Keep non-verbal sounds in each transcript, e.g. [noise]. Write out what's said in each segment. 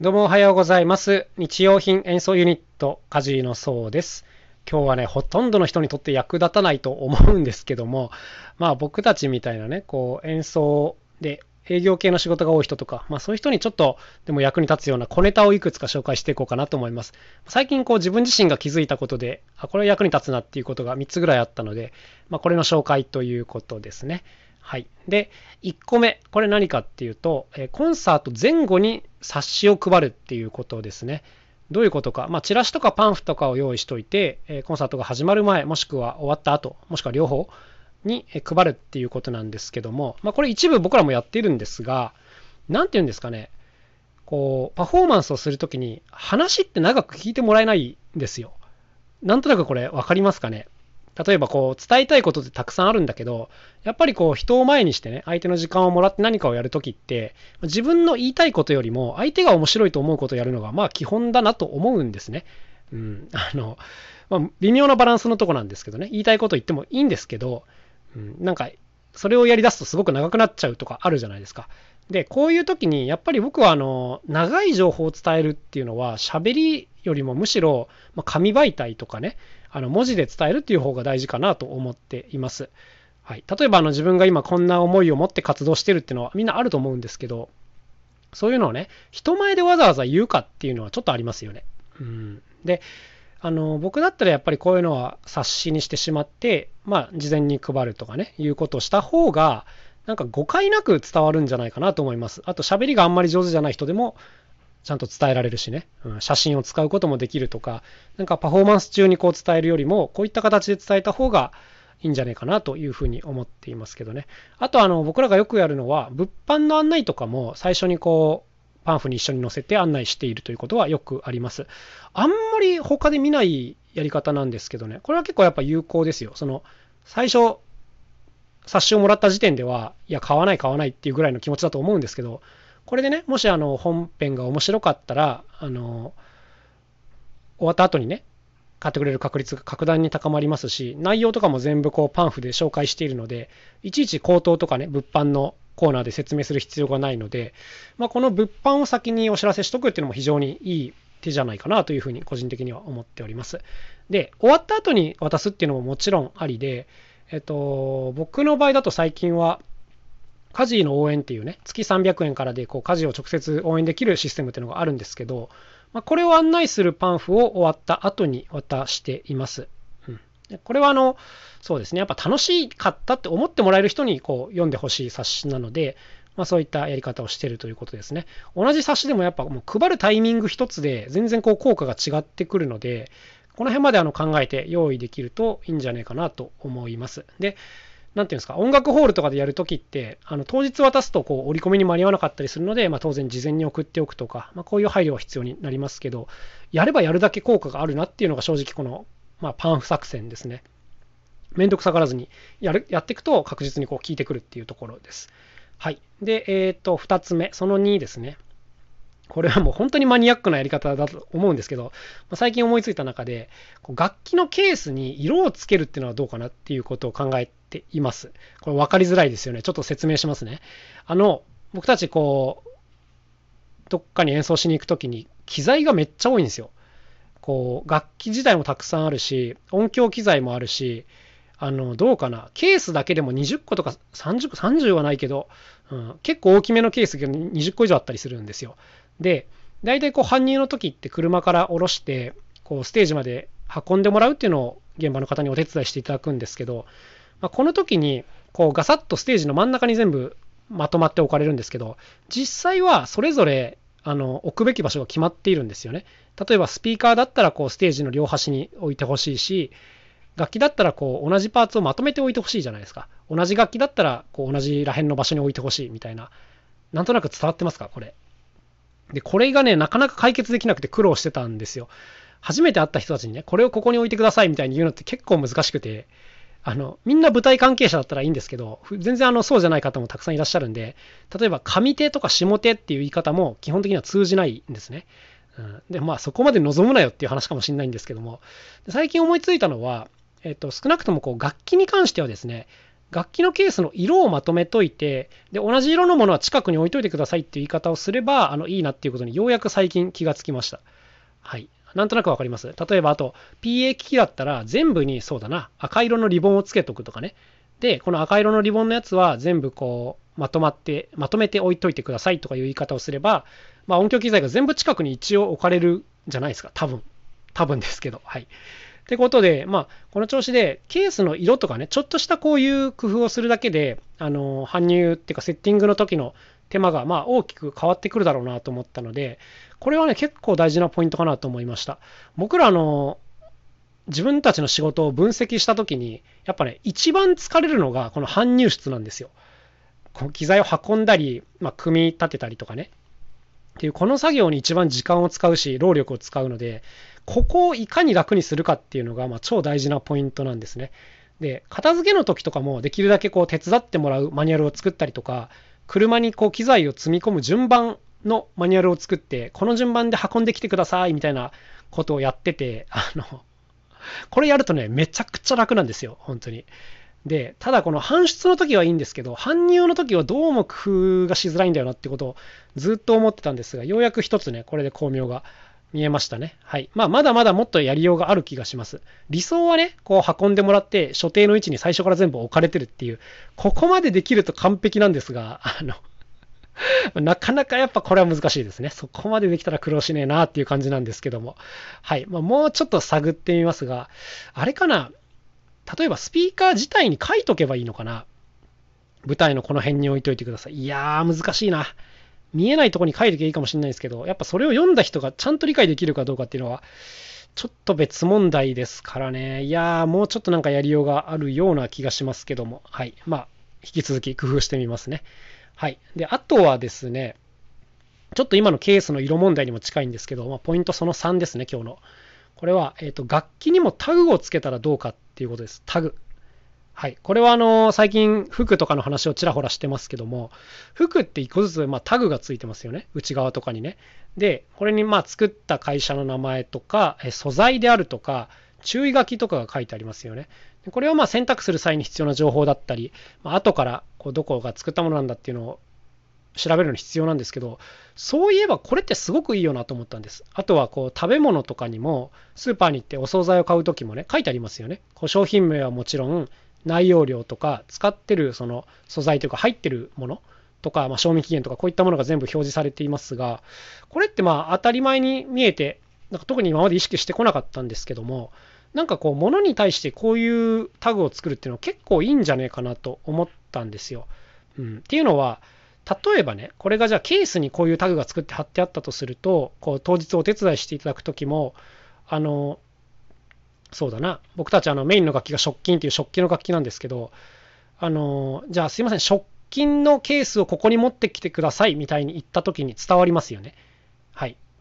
どうもおはようございます。日用品演奏ユニット、カジのそうです。今日はね、ほとんどの人にとって役立たないと思うんですけども、まあ僕たちみたいなね、こう演奏で営業系の仕事が多い人とか、まあそういう人にちょっとでも役に立つような小ネタをいくつか紹介していこうかなと思います。最近こう自分自身が気づいたことで、あ、これは役に立つなっていうことが3つぐらいあったので、まあこれの紹介ということですね。はい。で、1個目、これ何かっていうと、えコンサート前後に冊子を配るっていうことですね。どういうことか、まあ、チラシとかパンフとかを用意しておいて、えコンサートが始まる前、もしくは終わった後、もしくは両方に配るっていうことなんですけども、まあ、これ一部僕らもやっているんですが、なんていうんですかね、こう、パフォーマンスをするときに話って長く聞いてもらえないんですよ。なんとなくこれ分かりますかね例えばこう伝えたいことってたくさんあるんだけど、やっぱりこう人を前にしてね、相手の時間をもらって何かをやるときって、自分の言いたいことよりも相手が面白いと思うことをやるのがまあ基本だなと思うんですね。うん、[laughs] あの、まあ、微妙なバランスのとこなんですけどね、言いたいこと言ってもいいんですけど、うん、なんかそれをやり出すとすごく長くなっちゃうとかあるじゃないですか。で、こういう時にやっぱり僕はあの長い情報を伝えるっていうのは喋りよりもむしろまあ紙媒体とかね、あの文字で伝えるっていう方が大事かなと思っています。はい、例えばあの自分が今こんな思いを持って活動してるっていうのはみんなあると思うんですけど、そういうのをね、人前でわざわざ言うかっていうのはちょっとありますよね。うん、で、あの僕だったらやっぱりこういうのは冊子にしてしまって、まあ、事前に配るとかね、いうことをした方が、なんか誤解なく伝わるんじゃないかなと思います。あと喋りがあんまり上手じゃない人でも、ちゃんと伝えられるしね、うん、写真を使うこともできるとか、なんかパフォーマンス中にこう伝えるよりも、こういった形で伝えた方がいいんじゃないかなというふうに思っていますけどね。あとあの僕らがよくやるのは、物販の案内とかも最初にこう、パンフに一緒に載せて案内しているということはよくあります。あんまり他で見ないやり方なんですけどね、これは結構やっぱ有効ですよ。その、最初、冊子をもらった時点では、いや、買わない買わないっていうぐらいの気持ちだと思うんですけど、これでね、もしあの本編が面白かったら、あの、終わった後にね、買ってくれる確率が格段に高まりますし、内容とかも全部こうパンフで紹介しているので、いちいち口頭とかね、物販のコーナーで説明する必要がないので、まあ、この物販を先にお知らせしとくっていうのも非常にいい手じゃないかなというふうに個人的には思っております。で、終わった後に渡すっていうのももちろんありで、えっと、僕の場合だと最近は、家事の応援っていうね、月300円からでこう家事を直接応援できるシステムっていうのがあるんですけど、まあ、これを案内するパンフを終わった後に渡しています。うん、でこれはあの、そうですね、やっぱ楽しかったって思ってもらえる人にこう読んでほしい冊子なので、まあ、そういったやり方をしてるということですね。同じ冊子でもやっぱもう配るタイミング一つで全然こう効果が違ってくるので、この辺まであの考えて用意できるといいんじゃないかなと思います。で、なんていうんですか、音楽ホールとかでやるときって、あの当日渡すとこう折り込みに間に合わなかったりするので、まあ、当然事前に送っておくとか、まあ、こういう配慮は必要になりますけど、やればやるだけ効果があるなっていうのが正直この、まあ、パンフ作戦ですね。めんどくさがらずにやるやっていくと確実にこう効いてくるっていうところです。はい。で、えっ、と、2つ目、その2ですね。これはもう本当にマニアックなやり方だと思うんですけど、最近思いついた中で、楽器のケースに色をつけるっていうのはどうかなっていうことを考えています。これ分かりづらいですよね。ちょっと説明しますね。あの、僕たちこう、どっかに演奏しに行くときに機材がめっちゃ多いんですよ。こう、楽器自体もたくさんあるし、音響機材もあるし、あの、どうかな。ケースだけでも20個とか30個、30はないけど、うん、結構大きめのケースが20個以上あったりするんですよ。で、大体こう搬入の時って車から降ろして、こうステージまで運んでもらうっていうのを現場の方にお手伝いしていただくんですけど、まあ、この時にこうガサッとステージの真ん中に全部まとまって置かれるんですけど、実際はそれぞれあの置くべき場所が決まっているんですよね。例えばスピーカーだったらこうステージの両端に置いてほしいし、楽器だったらこう同じパーツをまとめておいてほしいじゃないですか。同じ楽器だったらこう同じら辺の場所に置いてほしいみたいな。なんとなく伝わってますかこれ。で、これがね、なかなか解決できなくて苦労してたんですよ。初めて会った人たちにね、これをここに置いてくださいみたいに言うのって結構難しくて、あの、みんな舞台関係者だったらいいんですけど、全然あの、そうじゃない方もたくさんいらっしゃるんで、例えば上手とか下手っていう言い方も基本的には通じないんですね。うん、で、まあそこまで望むなよっていう話かもしれないんですけども、最近思いついたのは、えっと、少なくともこう楽器に関してはですね、楽器のケースの色をまとめといて、で、同じ色のものは近くに置いといてくださいっていう言い方をすれば、あの、いいなっていうことにようやく最近気がつきました。はい。なんとなくわかります。例えば、あと、PA 機器だったら、全部に、そうだな、赤色のリボンをつけとくとかね。で、この赤色のリボンのやつは全部こう、まとまって、まとめて置いといてくださいとかいう言い方をすれば、まあ、音響機材が全部近くに一応置かれるじゃないですか。多分。多分ですけど。はい。ってことで、まあ、この調子で、ケースの色とかね、ちょっとしたこういう工夫をするだけで、あの、搬入っていうか、セッティングの時の手間が、まあ、大きく変わってくるだろうなと思ったので、これはね、結構大事なポイントかなと思いました。僕ら、の、自分たちの仕事を分析した時に、やっぱね、一番疲れるのが、この搬入室なんですよ。この機材を運んだり、まあ、組み立てたりとかね。っていう、この作業に一番時間を使うし、労力を使うので、ここをいかに楽にするかっていうのが、まあ、超大事なポイントなんですね。で、片付けの時とかもできるだけこう手伝ってもらうマニュアルを作ったりとか、車にこう機材を積み込む順番のマニュアルを作って、この順番で運んできてくださいみたいなことをやってて、あの、これやるとね、めちゃくちゃ楽なんですよ、本当に。で、ただこの搬出の時はいいんですけど、搬入の時はどうも工夫がしづらいんだよなってことをずっと思ってたんですが、ようやく一つね、これで巧妙が見えましたね。はい。まあ、まだまだもっとやりようがある気がします。理想はね、こう運んでもらって、所定の位置に最初から全部置かれてるっていう、ここまでできると完璧なんですが、あの [laughs] なかなかやっぱこれは難しいですね。そこまでできたら苦労しねえなっていう感じなんですけども。はい。まあ、もうちょっと探ってみますが、あれかな？例えばスピーカー自体に書いとけばいいのかな？舞台のこの辺に置いといてください。いやー、難しいな。見えないとこに書いてきゃいいかもしれないですけど、やっぱそれを読んだ人がちゃんと理解できるかどうかっていうのは、ちょっと別問題ですからね。いやー、もうちょっとなんかやりようがあるような気がしますけども。はい。まあ、引き続き工夫してみますね。はい。で、あとはですね、ちょっと今のケースの色問題にも近いんですけど、まあ、ポイントその3ですね、今日の。これは、えっ、ー、と、楽器にもタグをつけたらどうかっていうことです。タグ。はい。これはあの、最近服とかの話をちらほらしてますけども、服って一個ずつまタグがついてますよね。内側とかにね。で、これにまあ作った会社の名前とか、素材であるとか、注意書きとかが書いてありますよね。これをまあ選択する際に必要な情報だったり、まあ、後からこうどこが作ったものなんだっていうのを調べるのに必要なんですけど、そういえばこれってすごくいいよなと思ったんです。あとはこう食べ物とかにも、スーパーに行ってお惣菜を買う時もね、書いてありますよね。こう商品名はもちろん、内容量とか使ってるその素材というか入ってるものとか、まあ、賞味期限とかこういったものが全部表示されていますがこれってまあ当たり前に見えてなんか特に今まで意識してこなかったんですけどもなんかこう物に対してこういうタグを作るっていうのは結構いいんじゃねえかなと思ったんですよ。うん、っていうのは例えばねこれがじゃあケースにこういうタグが作って貼ってあったとするとこう当日お手伝いしていただく時もあのそうだな。僕たちあのメインの楽器が食金っていう食器の楽器なんですけど、あの、じゃあすいません、食金のケースをここに持ってきてくださいみたいに言った時に伝わりますよね。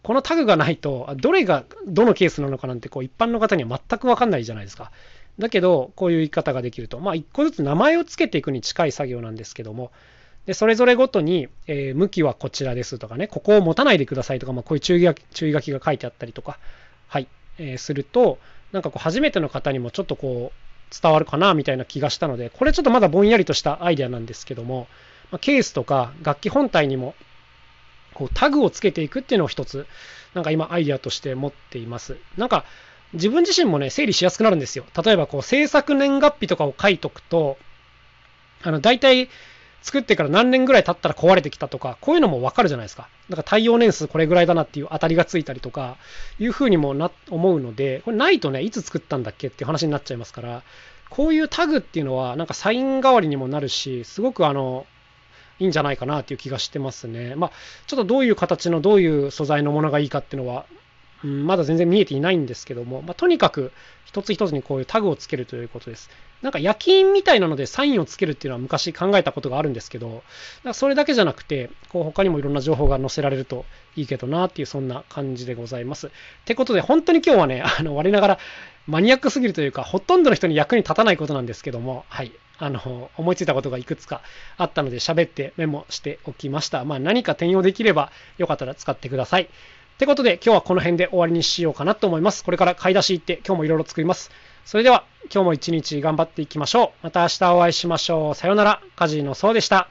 このタグがないと、どれがどのケースなのかなんてこう一般の方には全くわかんないじゃないですか。だけど、こういう言い方ができると、まあ一個ずつ名前を付けていくに近い作業なんですけども、でそれぞれごとに、えー、向きはこちらですとかね、ここを持たないでくださいとか、まあ、こういう注意注意書きが書いてあったりとか、はい、えー、すると、なんかこう初めての方にもちょっとこう伝わるかなみたいな気がしたので、これちょっとまだぼんやりとしたアイデアなんですけども、まあケースとか楽器本体にもこうタグをつけていくっていうのを一つ、なんか今アイデアとして持っています。なんか自分自身もね、整理しやすくなるんですよ。例えばこう制作年月日とかを書いとくと、あの大体作ってから何年ぐらい経ったら壊れてきたとか、こういうのもわかるじゃないですか。だから耐用年数これぐらいだなっていう当たりがついたりとか、いうふうにもな思うので、これないとね、いつ作ったんだっけっていう話になっちゃいますから、こういうタグっていうのは、なんかサイン代わりにもなるし、すごくあの、いいんじゃないかなっていう気がしてますね。まあ、ちょっとどういう形のどういう素材のものがいいかっていうのは、うん、まだ全然見えていないんですけども、まあ、とにかく一つ一つにこういうタグをつけるということです。なんか夜勤みたいなのでサインをつけるっていうのは昔考えたことがあるんですけど、それだけじゃなくて、こう他にもいろんな情報が載せられるといいけどなっていうそんな感じでございます。ってことで本当に今日はね、あの我ながらマニアックすぎるというか、ほとんどの人に役に立たないことなんですけども、はい。あの、思いついたことがいくつかあったので喋ってメモしておきました。まあ何か転用できればよかったら使ってください。ってことで今日はこの辺で終わりにしようかなと思います。これから買い出し行って今日もいろいろ作ります。それでは今日も一日頑張っていきましょう。また明日お会いしましょう。さようなら。カジノそうでした。